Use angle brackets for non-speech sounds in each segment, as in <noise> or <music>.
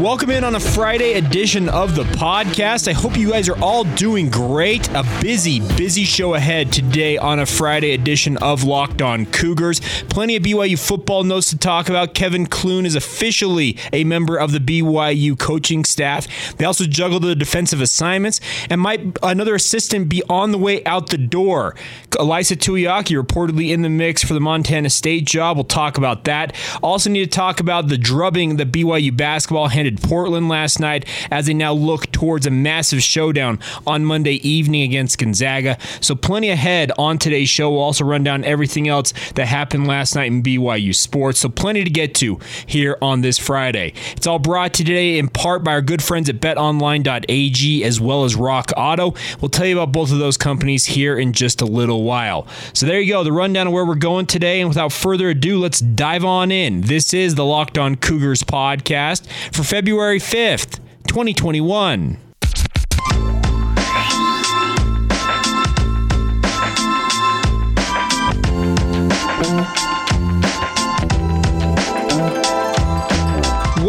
Welcome in on a Friday edition of the podcast. I hope you guys are all doing great. A busy, busy show ahead today on a Friday edition of Locked On Cougars. Plenty of BYU football notes to talk about. Kevin Clune is officially a member of the BYU coaching staff. They also juggle the defensive assignments and might another assistant be on the way out the door. Ilaisa Tuiaki reportedly in the mix for the Montana State job. We'll talk about that. Also need to talk about the drubbing that BYU basketball handed Portland last night as they now look towards a massive showdown on Monday evening against Gonzaga. So, plenty ahead on today's show. We'll also run down everything else that happened last night in BYU sports. So, plenty to get to here on this Friday. It's all brought to today in part by our good friends at betonline.ag as well as Rock Auto. We'll tell you about both of those companies here in just a little while. So, there you go, the rundown of where we're going today. And without further ado, let's dive on in. This is the Locked On Cougars podcast for February 5th, 2021.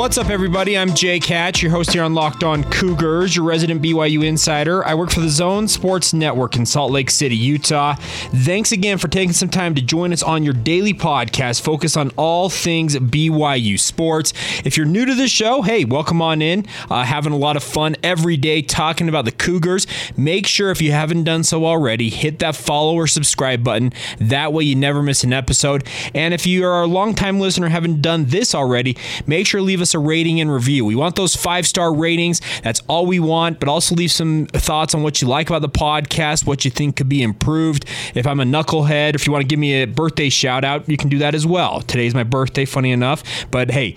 What's up, everybody? I'm Jake Hatch, your host here on Locked On Cougars, your resident BYU insider. I work for the Zone Sports Network in Salt Lake City, Utah. Thanks again for taking some time to join us on your daily podcast, focus on all things BYU sports. If you're new to the show, hey, welcome on in. Uh, having a lot of fun every day talking about the Cougars. Make sure, if you haven't done so already, hit that follow or subscribe button. That way, you never miss an episode. And if you are a longtime listener, haven't done this already, make sure leave us a rating and review. We want those five star ratings. That's all we want, but also leave some thoughts on what you like about the podcast, what you think could be improved. If I'm a knucklehead, if you want to give me a birthday shout out, you can do that as well. Today's my birthday, funny enough. But hey,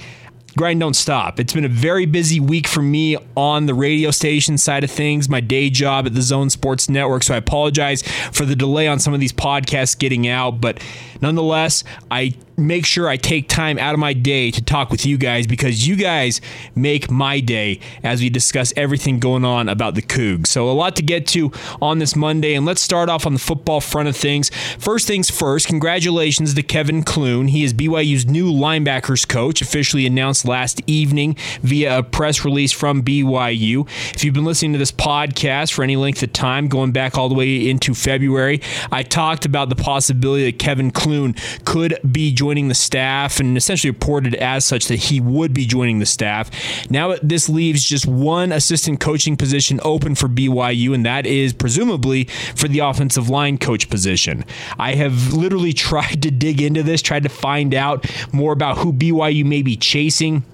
grind don't stop. It's been a very busy week for me on the radio station side of things, my day job at the Zone Sports Network. So I apologize for the delay on some of these podcasts getting out, but nonetheless, I make sure I take time out of my day to talk with you guys because you guys make my day as we discuss everything going on about the Cougs. So, a lot to get to on this Monday, and let's start off on the football front of things. First things first, congratulations to Kevin Clune. He is BYU's new linebackers coach, officially announced last evening via a press release from BYU. If you've been listening to this podcast for any length of time, going back all the way into February, I talked about the possibility that Kevin Clune could be joining the staff and essentially reported as such that he would be joining the staff. Now this leaves just one assistant coaching position open for BYU, and that is presumably for the offensive line coach position. I have literally <laughs> tried to dig into this, tried to find out more about who BYU may be chasing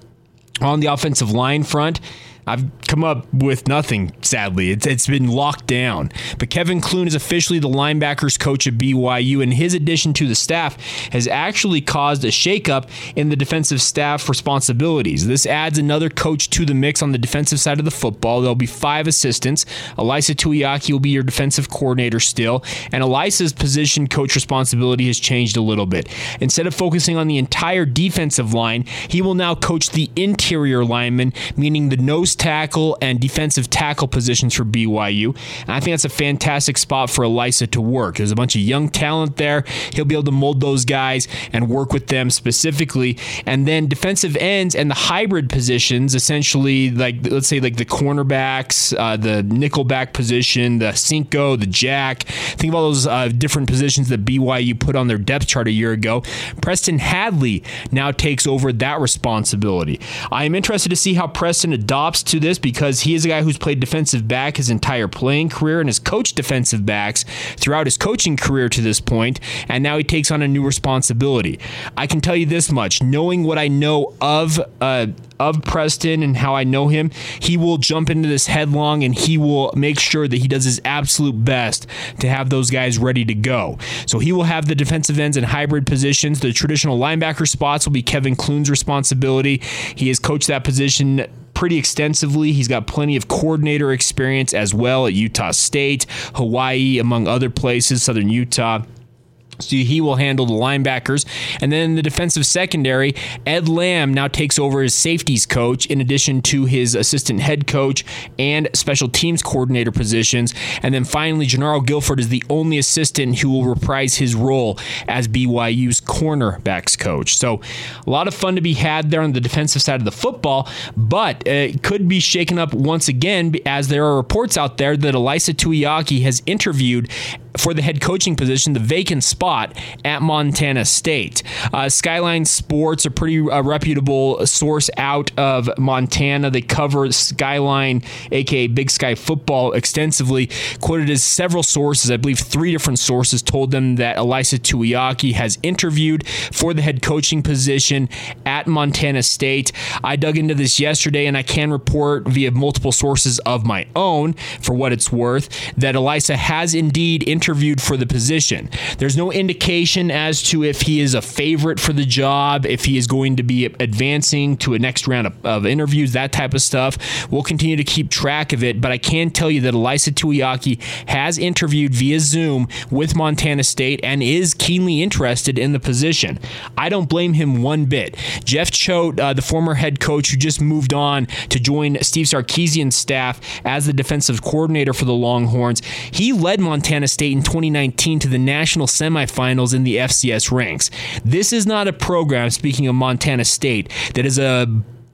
on the offensive line front. I've come up with nothing, sadly. It's, it's been locked down. But Kevin Clune is officially the linebackers coach at BYU, and his addition to the staff has actually caused a shakeup in the defensive staff responsibilities. This adds another coach to the mix on the defensive side of the football. There'll be five assistants. Ilaisa Tuiaki will be your defensive coordinator still, and Ilaisa's position coach responsibility has changed a little bit. Instead of focusing on the entire defensive line, he will now coach the interior linemen, meaning the nose tackle and defensive tackle positions for BYU. And I think that's a fantastic spot for Ilaisa to work. There's a bunch of young talent there. He'll be able to mold those guys and work with them specifically. And then defensive ends and the hybrid positions, essentially, like let's say like the cornerbacks, uh, the nickelback position, the Cinco, the Jack. Think of all those uh, different positions that BYU put on their depth chart a year ago. Preston Hadley now takes over that responsibility. I am interested to see how Preston adopts to this because he is a guy who's played defensive back his entire playing career and has coached defensive backs throughout his coaching career to this point, and now he takes on a new responsibility. I can tell you this much: knowing what I know of uh, of Preston and how I know him, he will jump into this headlong and he will make sure that he does his absolute best to have those guys ready to go. So he will have the defensive ends and hybrid positions. The traditional linebacker spots will be Kevin Clune's responsibility. He has coached that position pretty extensively. He's got plenty of coordinator experience as well at Utah State, Hawaii, among other places, Southern Utah. So he will handle the linebackers. And then the defensive secondary, Ed Lamb now takes over as safeties coach in addition to his assistant head coach and special teams coordinator positions. And then finally, Jernaro Gilford is the only assistant who will reprise his role as BYU's cornerbacks coach. So a lot of fun to be had there on the defensive side of the football, but it could be shaken up once again as there are reports out there that Ilaisa Tuiaki has interviewed for the head coaching position, the vacant spot at Montana State. Uh, Skyline Sports, a pretty uh, reputable source out of Montana. They cover Skyline, aka Big Sky football, extensively. Quoted as several sources, I believe three different sources told them that Ilaisa Tuiaki has interviewed for the head coaching position at Montana State. I dug into this yesterday, and I can report via multiple sources of my own, for what it's worth, that Ilaisa has indeed interviewed interviewed for the position. There's no indication as to if he is a favorite for the job, if he is going to be advancing to a next round of, of interviews, that type of stuff. We'll continue to keep track of it, but I can tell you that Ilaisa Tuiaki has interviewed via Zoom with Montana State and is keenly interested in the position. I don't blame him one bit. Jeff Choate, uh, the former head coach who just moved on to join Steve Sarkisian's staff as the defensive coordinator for the Longhorns, he led Montana State in 2019 to the national semifinals in the FCS ranks. This is not a program, speaking of Montana State, that is a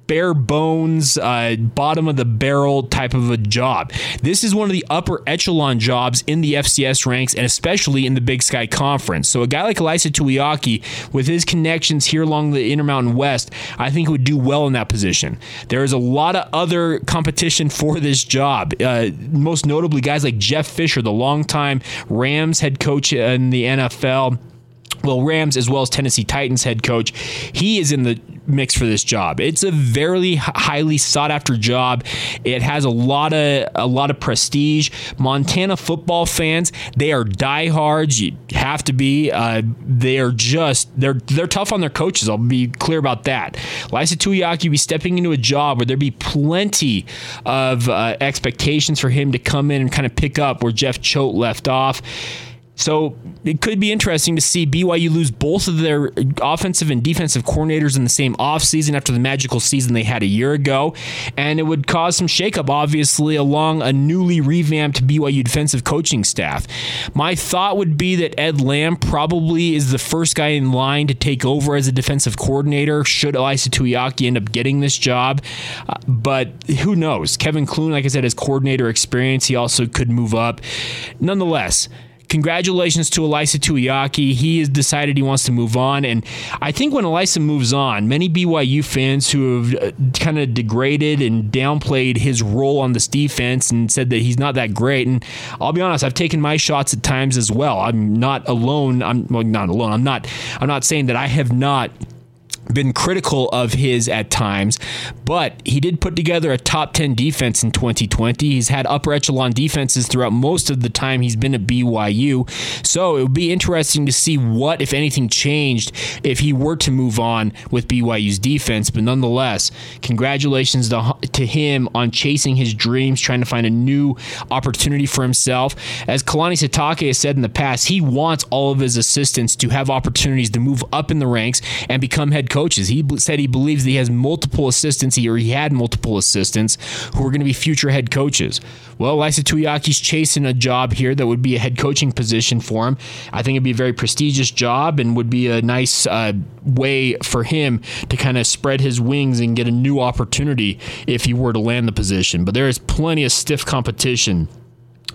bare bones, uh, bottom of the barrel type of a job. This is one of the upper echelon jobs in the FCS ranks and especially in the Big Sky Conference. So a guy like Ilaisa Tuiaki, with his connections here along the Intermountain West, I think would do well in that position. There is a lot of other competition for this job. Uh, most notably, guys like Jeff Fisher, the longtime Rams head coach in the NFL well, Rams as well as Tennessee Titans head coach, he is in the mix for this job. It's a very highly sought after job. It has a lot of a lot of prestige. Montana football fans, they are diehards. You have to be. Uh, they are just they're they're tough on their coaches. I'll be clear about that. Ilaisa Tuiaki be stepping into a job where there be plenty of uh, expectations for him to come in and kind of pick up where Jeff Choate left off. So it could be interesting to see BYU lose both of their offensive and defensive coordinators in the same offseason after the magical season they had a year ago. And it would cause some shakeup, obviously, along a newly revamped BYU defensive coaching staff. My thought would be that Ed Lamb probably is the first guy in line to take over as a defensive coordinator should Ilaisa Tuiaki end up getting this job. Uh, but who knows? Kevin Clune, like I said, has coordinator experience. He also could move up. Nonetheless, congratulations to Ilaisa Tuiaki. He has decided he wants to move on. And I think when Ilaisa moves on, many BYU fans who have uh, kind of degraded and downplayed his role on this defense and said that he's not that great. And I'll be honest, I've taken my shots at times as well. I'm not alone. I'm well, not alone. I'm not. I'm not saying that I have not been critical of his at times, but he did put together a top 10 defense in 2020. He's had upper echelon defenses throughout most of the time he's been at BYU. So it would be interesting to see what, if anything, changed if he were to move on with BYU's defense. But nonetheless, congratulations to, to him on chasing his dreams, trying to find a new opportunity for himself. As Kalani Sitake has said in the past, he wants all of his assistants to have opportunities to move up in the ranks and become head coach coaches. He said he believes he has multiple assistants, or he had multiple assistants who are going to be future head coaches. Well, Ilaisa Tuiaki's chasing a job here that would be a head coaching position for him. I think it'd be a very prestigious job and would be a nice uh, way for him to kind of spread his wings and get a new opportunity if he were to land the position. But there is plenty of stiff competition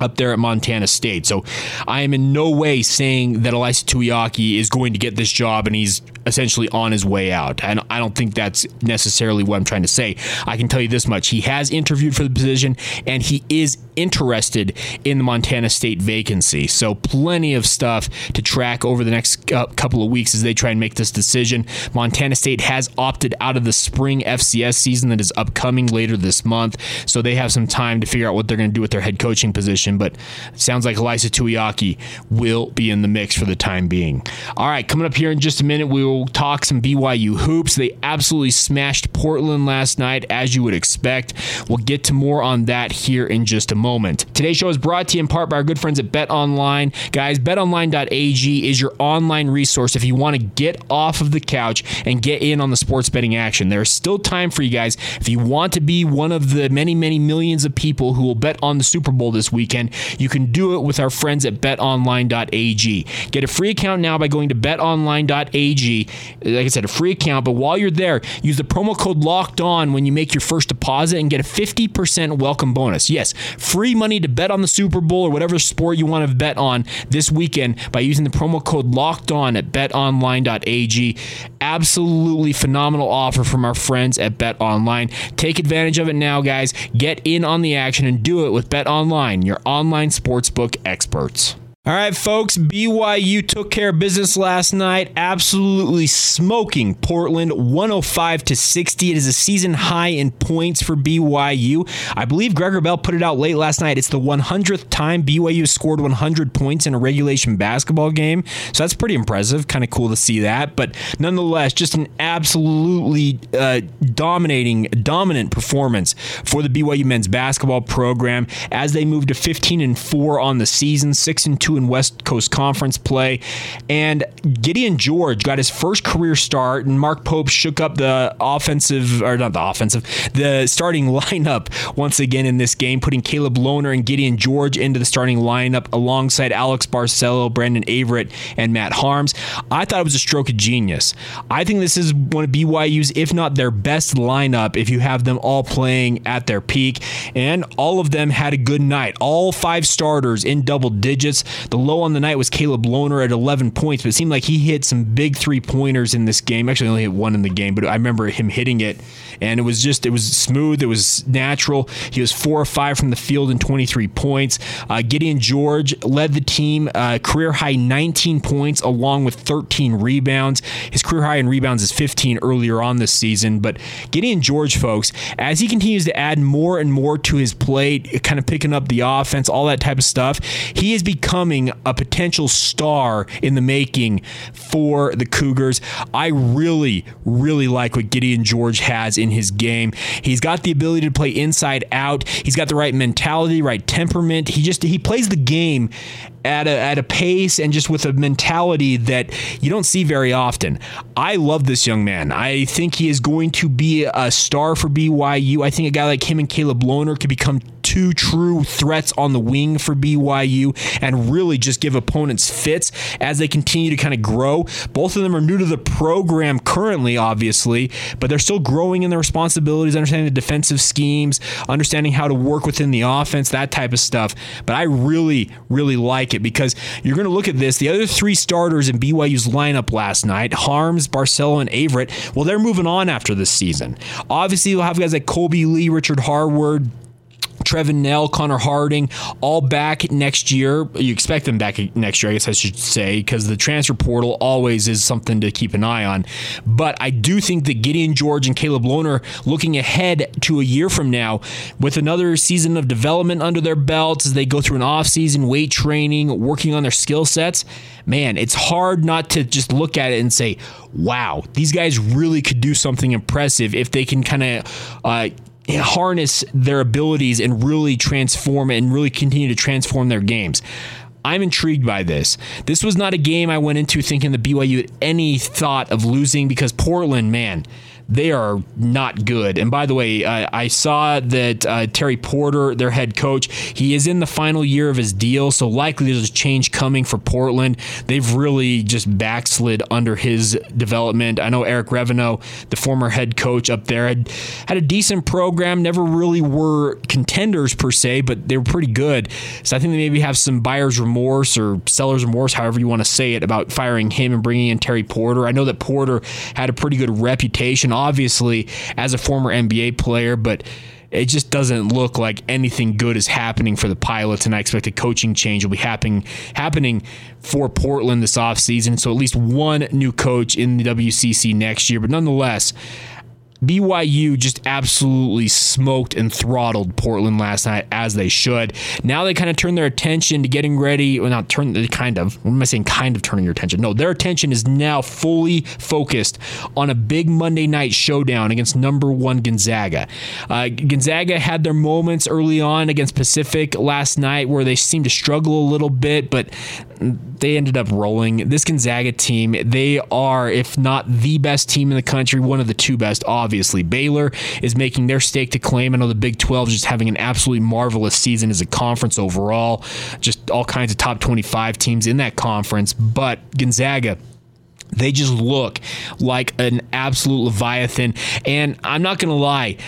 up there at Montana State. So I am in no way saying that Ilaisa Tuiaki is going to get this job and he's essentially on his way out. And I don't think that's necessarily what I'm trying to say. I can tell you this much. He has interviewed for the position and he is interested in the Montana State vacancy. So plenty of stuff to track over the next uh, couple of weeks as they try and make this decision. Montana State has opted out of the spring FCS season that is upcoming later this month. So they have some time to figure out what they're going to do with their head coaching position but sounds like Ilaisa Tuiaki will be in the mix for the time being. All right, coming up here in just a minute, we will talk some BYU hoops. They absolutely smashed Portland last night, as you would expect. We'll get to more on that here in just a moment. Today's show is brought to you in part by our good friends at Bet Online. Guys, betonline.ag is your online resource if you want to get off of the couch and get in on the sports betting action. There's still time for you guys. If you want to be one of the many, many millions of people who will bet on the Super Bowl this weekend, you can do it with our friends at betonline.ag. Get a free account now by going to betonline.ag. Like I said, a free account, but while you're there, use the promo code locked on when you make your first deposit and get a 50% welcome bonus. Yes, free money to bet on the Super Bowl or whatever sport you want to bet on this weekend by using the promo code locked on at betonline.ag. Absolutely phenomenal offer from our friends at Bet Online. Take advantage of it now, guys. Get in on the action and do it with Bet Online, your online sportsbook experts. All right, folks, BYU took care of business last night, absolutely smoking Portland 105 to 60. It is a season high in points for BYU. I believe Greg Wrubell put it out late last night. It's the 100th time BYU scored 100 points in a regulation basketball game. So that's pretty impressive. Kind of cool to see that. But nonetheless, just an absolutely uh, dominating, dominant performance for the BYU men's basketball program as they move to 15 and 4 on the season, 6 and 2 in West Coast Conference play. And Gideon George got his first career start, and Mark Pope shook up the offensive, or not the offensive, the starting <laughs> lineup once again in this game, putting Caleb Lohner and Gideon George into the starting lineup alongside Alex Barcelo, Brandon Averette, and Matt Haarms. I thought it was a stroke of genius. I think this is one of BYU's, if not their best lineup, if you have them all playing at their peak. And all of them had a good night. All five starters in double digits. The low on the night was Caleb Lohner at 11 points, but it seemed like he hit some big three pointers in this game. Actually, only hit one in the game, but I remember him hitting it, and it was just it was smooth, it was natural. He was four or five from the field and 23 points. Uh, Gideon George led the team, uh, career high 19 points, along with 13 rebounds. His career high in rebounds is 15 earlier on this season, but Gideon George, folks, as he continues to add more and more to his plate, kind of picking up the offense, all that type of stuff, he has becoming becoming a potential star in the making for the Cougars. I really, really like what Gideon George has in his game. He's got the ability to play inside out. He's got the right mentality, right temperament. He just he plays the game at a, at a pace and just with a mentality that you don't see very often. I love this young man. I think he is going to be a star for BYU. I think a guy like him and Caleb Lohner could become two true threats on the wing for BYU and really just give opponents fits as they continue to kind of grow. Both of them are new to the program currently, obviously, but they're still growing in their responsibilities, understanding the defensive schemes, understanding how to work within the offense, that type of stuff. But I really, really like it because you're going to look at this. The other three starters in BYU's lineup last night, Haarms, Barcelo, and Averette, well, they're moving on after this season. Obviously, you'll have guys like Kolby Lee, Richard Harward, Trevin Knell, Connor Harding, all back next year. You expect them back next year, I guess I should say, because the transfer portal always is something to keep an eye on. But I do think that Gideon George and Caleb Lohner looking ahead to a year from now with another season of development under their belts as they go through an offseason, weight training, working on their skill sets. Man, it's hard not to just look at it and say, wow, these guys really could do something impressive if they can kind of uh, harness their abilities and really transform and really continue to transform their games. I'm intrigued by this. This was not a game I went into thinking the BYU had any thought of losing because Portland, man, they are not good. And by the way, uh, I saw that uh, Terry Porter, their head coach, he is in the final year of his deal, so likely there's a change coming for Portland. They've really just backslid under his development. I know Eric Reveno, the former head coach up there, had had a decent program. Never really were contenders per se, but they were pretty good. So I think they maybe have some buyer's remorse or seller's remorse, however you want to say it, about firing him and bringing in Terry Porter. I know that Porter had a pretty good reputation obviously, as a former NBA player, but it just doesn't look like anything good is happening for the Pilots, and I expect a coaching change will be happening happening for Portland this offseason. So at least one new coach in the WCC next year. But nonetheless, BYU just absolutely smoked and throttled Portland last night as they should. Now they kind of turn their attention to getting ready. Well, not turn kind of. What am I saying? Kind of turning your attention. No, their attention is now fully focused on a big Monday night showdown against number one Gonzaga. Uh, Gonzaga had their moments early on against Pacific last night where they seemed to struggle a little bit, but they ended up rolling. This Gonzaga team, they are, if not the best team in the country, one of the two best, obviously. Baylor is making their stake to claim. I know the Big 12 is just having an absolutely marvelous season as a conference overall. Just all kinds of top 25 teams in that conference. But Gonzaga, they just look like an absolute leviathan. And I'm not to lie,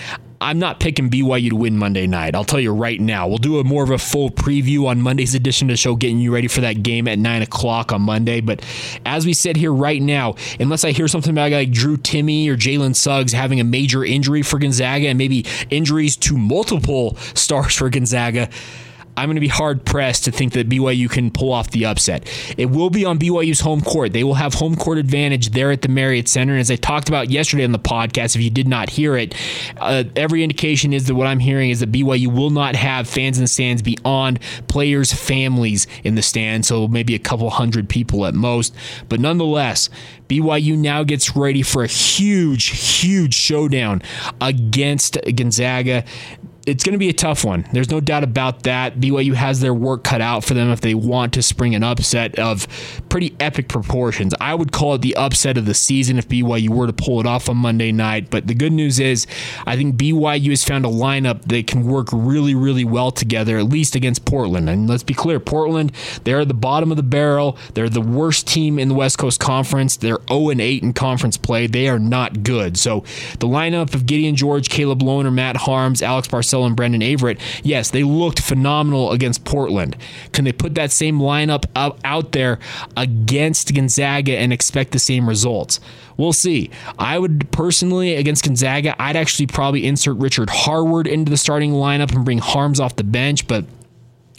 I'm not picking BYU to win Monday night. I'll tell you right now. We'll do a more of a full preview on Monday's edition of the show, getting you ready for that game at nine o'clock on Monday. But as we sit here right now, unless I hear something about like Drew Timme or Jalen Suggs having a major injury for Gonzaga and maybe injuries to multiple stars for Gonzaga. I'm going to be hard pressed to think that BYU can pull off the upset. It will be on BYU's home court. They will have home court advantage there at the Marriott Center. And as I talked about yesterday on the podcast, if you did not hear it, uh, every indication is that what I'm hearing is that BYU will not have fans in the stands beyond players' families in the stands. So maybe a couple hundred people at most. But nonetheless, BYU now gets ready for a huge, huge showdown against Gonzaga it's going to be a tough one. There's no doubt about that. BYU has their work cut out for them if they want to spring an upset of pretty epic proportions. I would call it the upset of the season if BYU were to pull it off on Monday night. But the good news is, I think BYU has found a lineup that can work really, really well together, at least against Portland. And let's be clear Portland, they're at the bottom of the barrel. They're the worst team in the West Coast Conference. They're 0 8 in conference play. They are not good. So the lineup of Gideon George, Caleb Lohner, Matt Haarms, Alex And Brandon Averette, yes, they looked phenomenal against Portland. Can they put that same lineup out there against Gonzaga and expect the same results? We'll see. I would personally, against Gonzaga, I'd actually probably insert Richard Harward into the starting lineup and bring Haarms off the bench, but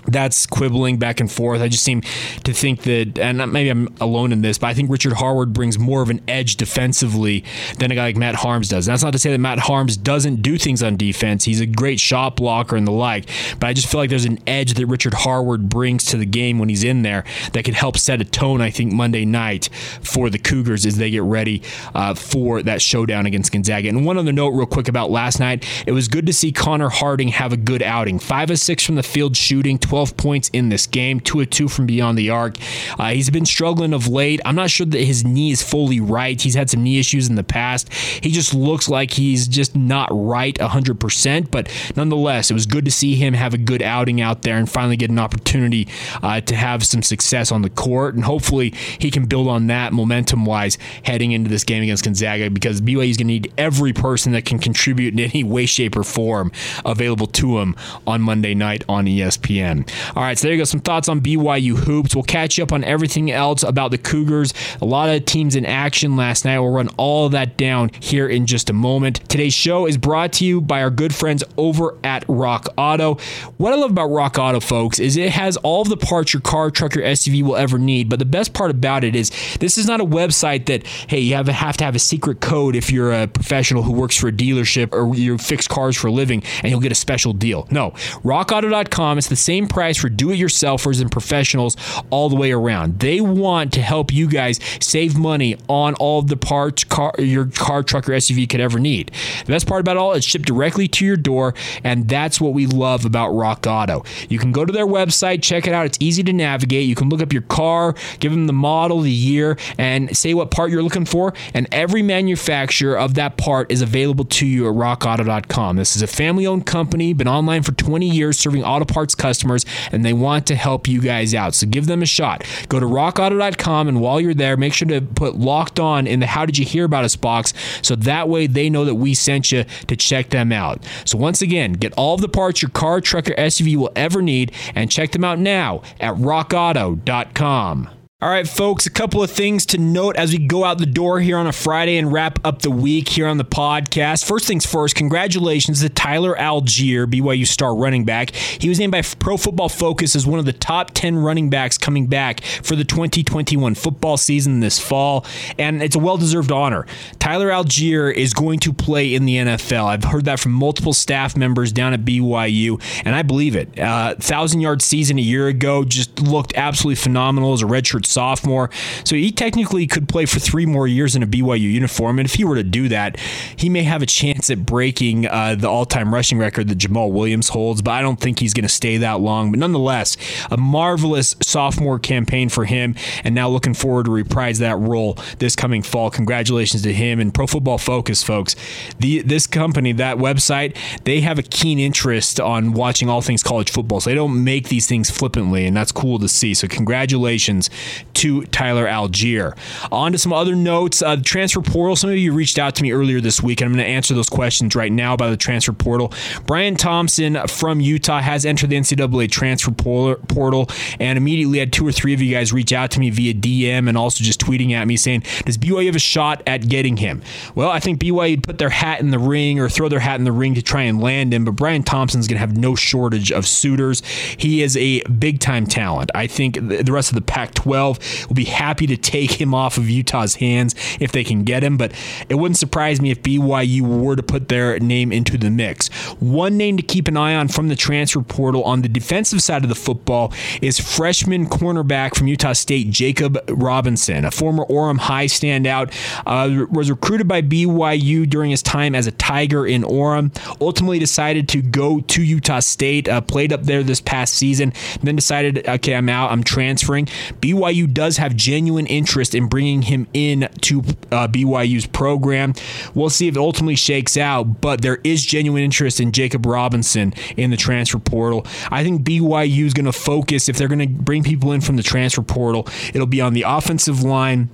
that's quibbling back and forth. I just seem to think that, and maybe I'm alone in this, but I think Richard Harward brings more of an edge defensively than a guy like Matt Haarms does. And that's not to say that Matt Haarms doesn't do things on defense. He's a great shot blocker and the like, but I just feel like there's an edge that Richard Harward brings to the game when he's in there that could help set a tone, I think, Monday night for the Cougars as they get ready uh, for that showdown against Gonzaga. And one other note, real quick, about last night, it was good to see Connor Harding have a good outing. Five of six from the field shooting, 12 12 points in this game, 2 of 2 from beyond the arc. Uh, he's been struggling of late. I'm not sure that his knee is fully right. He's had some knee issues in the past. He just looks like he's just not right 100%, but nonetheless, it was good to see him have a good outing out there and finally get an opportunity uh, to have some success on the court. And hopefully, he can build on that momentum wise heading into this game against Gonzaga because BYU is going to need every person that can contribute in any way, shape, or form available to him on Monday night on ESPN. All right, so there you go. Some thoughts on BYU hoops. We'll catch you up on everything else about the Cougars. A lot of teams in action last night. We'll run all of that down here in just a moment. Today's show is brought to you by our good friends over at Rock Auto. What I love about Rock Auto, folks, is it has all of the parts your car, truck, or SUV will ever need. But the best part about it is this is not a website that, hey, you have, have to have a secret code if you're a professional who works for a dealership or you fix cars for a living and you'll get a special deal. No, rockauto.com is the same price for do it yourselfers and professionals all the way around. They want to help you guys save money on all the parts car, your car, truck, or SUV could ever need. The best part about all, it's shipped directly to your door, and that's what we love about Rock Auto. You can go to their website, check it out. It's easy to navigate. You can look up your car, give them the model, the year, and say what part you're looking for, and every manufacturer of that part is available to you at rockauto.com. This is a family owned company, been online for 20 years serving auto parts customers and they want to help you guys out. So give them a shot. Go to rockauto.com and while you're there, make sure to put locked on in the how did you hear about us box so that way they know that we sent you to check them out. So once again, get all of the parts your car, truck, or SUV will ever need and check them out now at rockauto.com. All right, folks, a couple of things to note as we go out the door here on a Friday and wrap up the week here on the podcast. First things first, congratulations to Tyler Allgeier, BYU star running back. He was named by Pro Football Focus as one of the top 10 running backs coming back for the 2021 football season this fall, and it's a well deserved honor. Tyler Allgeier is going to play in the NFL. I've heard that from multiple staff members down at BYU, and I believe it. Uh, thousand yard season a year ago just looked absolutely phenomenal as a redshirt sophomore. So he technically could play for three more years in a BYU uniform. And if he were to do that, he may have a chance at breaking uh, the all time rushing record that Jamaal Williams holds. But I don't think he's going to stay that long. But nonetheless, a marvelous sophomore campaign for him. And now looking forward to reprise that role this coming fall. Congratulations to him and Pro Football Focus, folks. The This company, that website, they have a keen interest on watching all things college football. So they don't make these things flippantly. And that's cool to see. So congratulations to Tyler Allgeier. On to some other notes. Uh, the transfer portal. Some of you reached out to me earlier this week, and I'm going to answer those questions right now about the transfer portal. Bryan Thompson from Utah has entered the NCAA transfer portal, and immediately had two or three of you guys reach out to me via DM and also just tweeting at me saying, "Does BYU have a shot at getting him?" Well, I think BYU put their hat in the ring or throw their hat in the ring to try and land him, but Bryan Thompson's going to have no shortage of suitors. He is a big time talent. I think the rest of the Pac 12 12 will be happy to take him off of Utah's hands if they can get him. But it wouldn't surprise me if BYU were to put their name into the mix. One name to keep an eye on from the transfer portal on the defensive side of the football is freshman cornerback from Utah State, Jacob Robinson, a former Orem High standout, uh, was recruited by BYU during his time as a Tiger in Orem. Ultimately decided to go to Utah State, uh, played up there this past season, then decided, okay, I'm out, I'm transferring. BYU does have genuine interest in bringing him in to uh, BYU's program. We'll see if it ultimately shakes out, but there is genuine interest in Jacob Robinson in the transfer portal. I think BYU is going to focus, if they're going to bring people in from the transfer portal, it'll be on the offensive line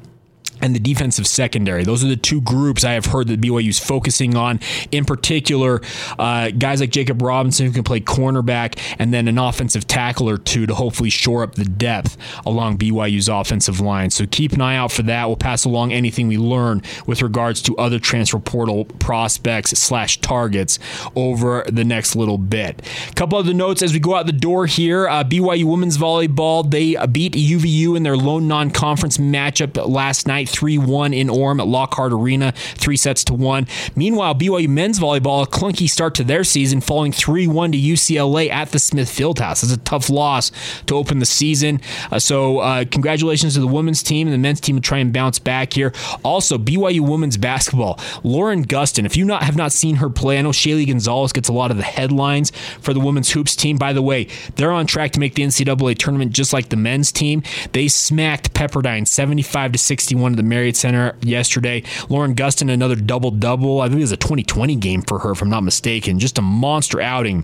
and the defensive secondary. Those are the two groups I have heard that BYU is focusing on. In particular, uh, guys like Jacob Robinson who can play cornerback, and then an offensive tackle or two to hopefully shore up the depth along BYU's offensive line. So keep an eye out for that. We'll pass along anything we learn with regards to other transfer portal prospects slash targets over the next little bit. A couple other notes as we go out the door here. Uh, BYU women's volleyball they beat UVU in their lone non-conference matchup last night 3 1 in Orem at Lockhart Arena, three sets to one. Meanwhile, BYU men's volleyball, a clunky start to their season, falling 3 1 to UCLA at the Smith Fieldhouse. It's a tough loss to open the season. Uh, so, uh, congratulations to the women's team and the men's team to try and bounce back here. Also, BYU women's basketball, Lauren Gustin. If you not have not seen her play, I know Shaylee Gonzalez gets a lot of the headlines for the women's hoops team. By the way, they're on track to make the NCAA tournament just like the men's team. They smacked Pepperdine 75 to 61 the Marriott Center yesterday. Lauren Gustin, another double double. I think it was a 2020 game for her, if I'm not mistaken. Just a monster outing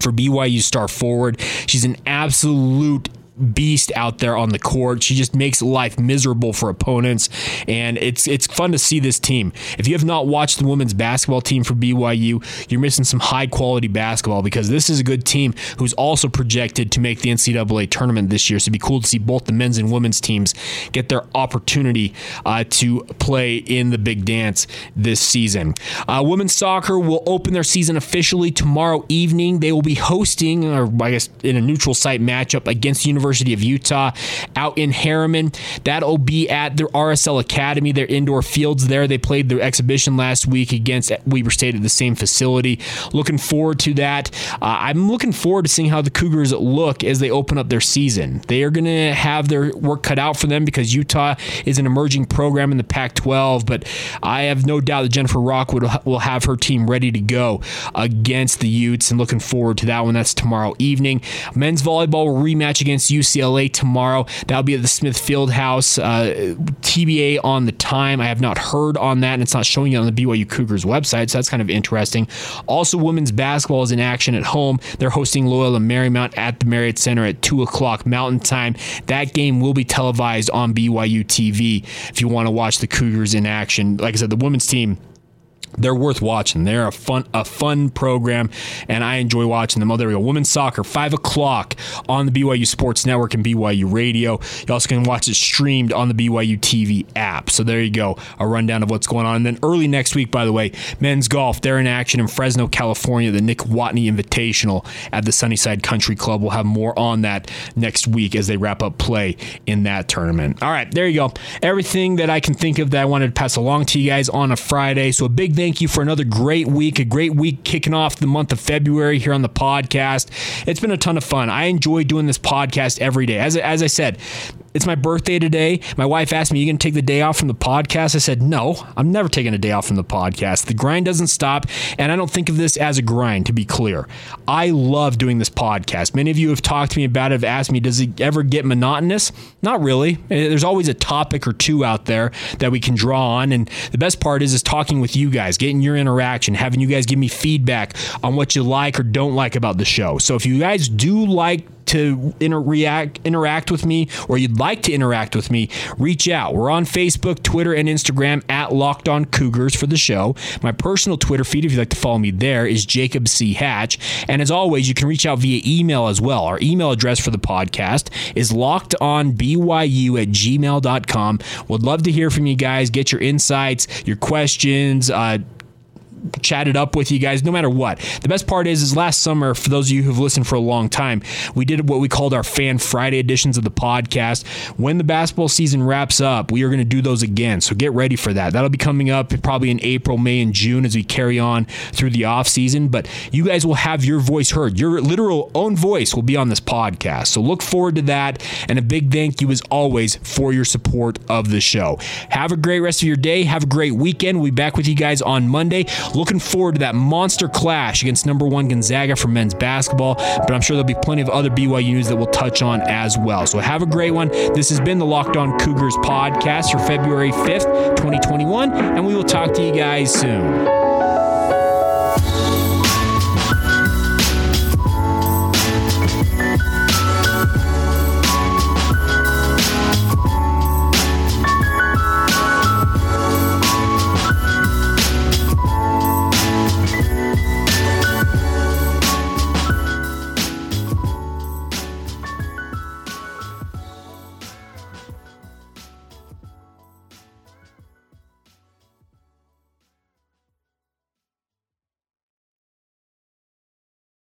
for BYU star forward. She's an absolute beast out there on the court. She just makes life miserable for opponents, and it's it's fun to see this team. If you have not watched the women's basketball team for BYU, you're missing some high quality basketball because this is a good team who's also projected to make the NCAA tournament this year. So it'd be cool to see both the men's and women's teams get their opportunity uh, to play in the big dance this season. Uh, women's soccer will open their season officially tomorrow evening. They will be hosting, or I guess in a neutral site matchup against University University of Utah out in Herriman. That'll be at their RSL Academy, their indoor fields there. They played their exhibition last week against Weber State at the same facility. Looking forward to that. Uh, I'm looking forward to seeing how the Cougars look as they open up their season. They are going to have their work cut out for them because Utah is an emerging program in the Pac 12, but I have no doubt that Jennifer Rockwood will have her team ready to go against the Utes and looking forward to that one. That's tomorrow evening. Men's volleyball rematch against UCLA tomorrow. That'll be at the Smith Fieldhouse. Uh, TBA on the time. I have not heard on that, and it's not showing it on the BYU Cougars website, so that's kind of interesting. Also, women's basketball is in action at home. They're hosting Loyola Marymount at the Marriott Center at 2 o'clock Mountain Time. That game will be televised on BYU TV if you want to watch the Cougars in action. Like I said, the women's team they're worth watching. They're a fun a fun program, and I enjoy watching them. Oh, there we go. Women's soccer, five o'clock on the BYU Sports Network and BYU Radio. You also can watch it streamed on the BYU TV app. So there you go, a rundown of what's going on. And then early next week, by the way, men's golf. They're in action in Fresno, California, the Nick Watney Invitational at the Sunnyside Country Club. We'll have more on that next week as they wrap up play in that tournament. All right, there you go. Everything that I can think of that I wanted to pass along to you guys on a Friday. So a big thank you for another great week, a great week kicking off the month of February here on the podcast. It's been a ton of fun. I enjoy doing this podcast every day. As, as I said, it's my birthday today. My wife asked me, You going to take the day off from the podcast? I said, No, I'm never taking a day off from the podcast. The grind doesn't stop. And I don't think of this as a grind, to be clear. I love doing this podcast. Many of you have talked to me about it, have asked me, Does it ever get monotonous? Not really. Eh, there's always a topic or two out there that we can draw on. And the best part is, is talking with you guys, getting your interaction, having you guys give me feedback on what you like or don't like about the show. So if you guys do like to interact interact with me or you'd like to interact with me, reach out. We're on Facebook, Twitter, and Instagram at Locked On Cougars for the show. My personal Twitter feed, if you'd like to follow me there, is Jacob C. Hatch. And as always, you can reach out via email as well. Our email address for the podcast is lockedonbyu at gmail.com. Would love to hear from you guys, get your insights, your questions, uh, chatted up with you guys no matter what. The best part is is last summer for those of you who've listened for a long time, we did what we called our Fan Friday editions of the podcast. When the basketball season wraps up, we are going to do those again. So get ready for that. That'll be coming up probably in April, May and June as we carry on through the off season, but you guys will have your voice heard. Your literal own voice will be on this podcast. So look forward to that and a big thank you as always for your support of the show. Have a great rest of your day. Have a great weekend. We'll be back with you guys on Monday. Looking forward to that monster clash against number one Gonzaga for men's basketball, but I'm sure there'll be plenty of other BYU news that we'll touch on as well. So have a great one. This has been the Locked On Cougars podcast for February 5th, 2021, and we will talk to you guys soon.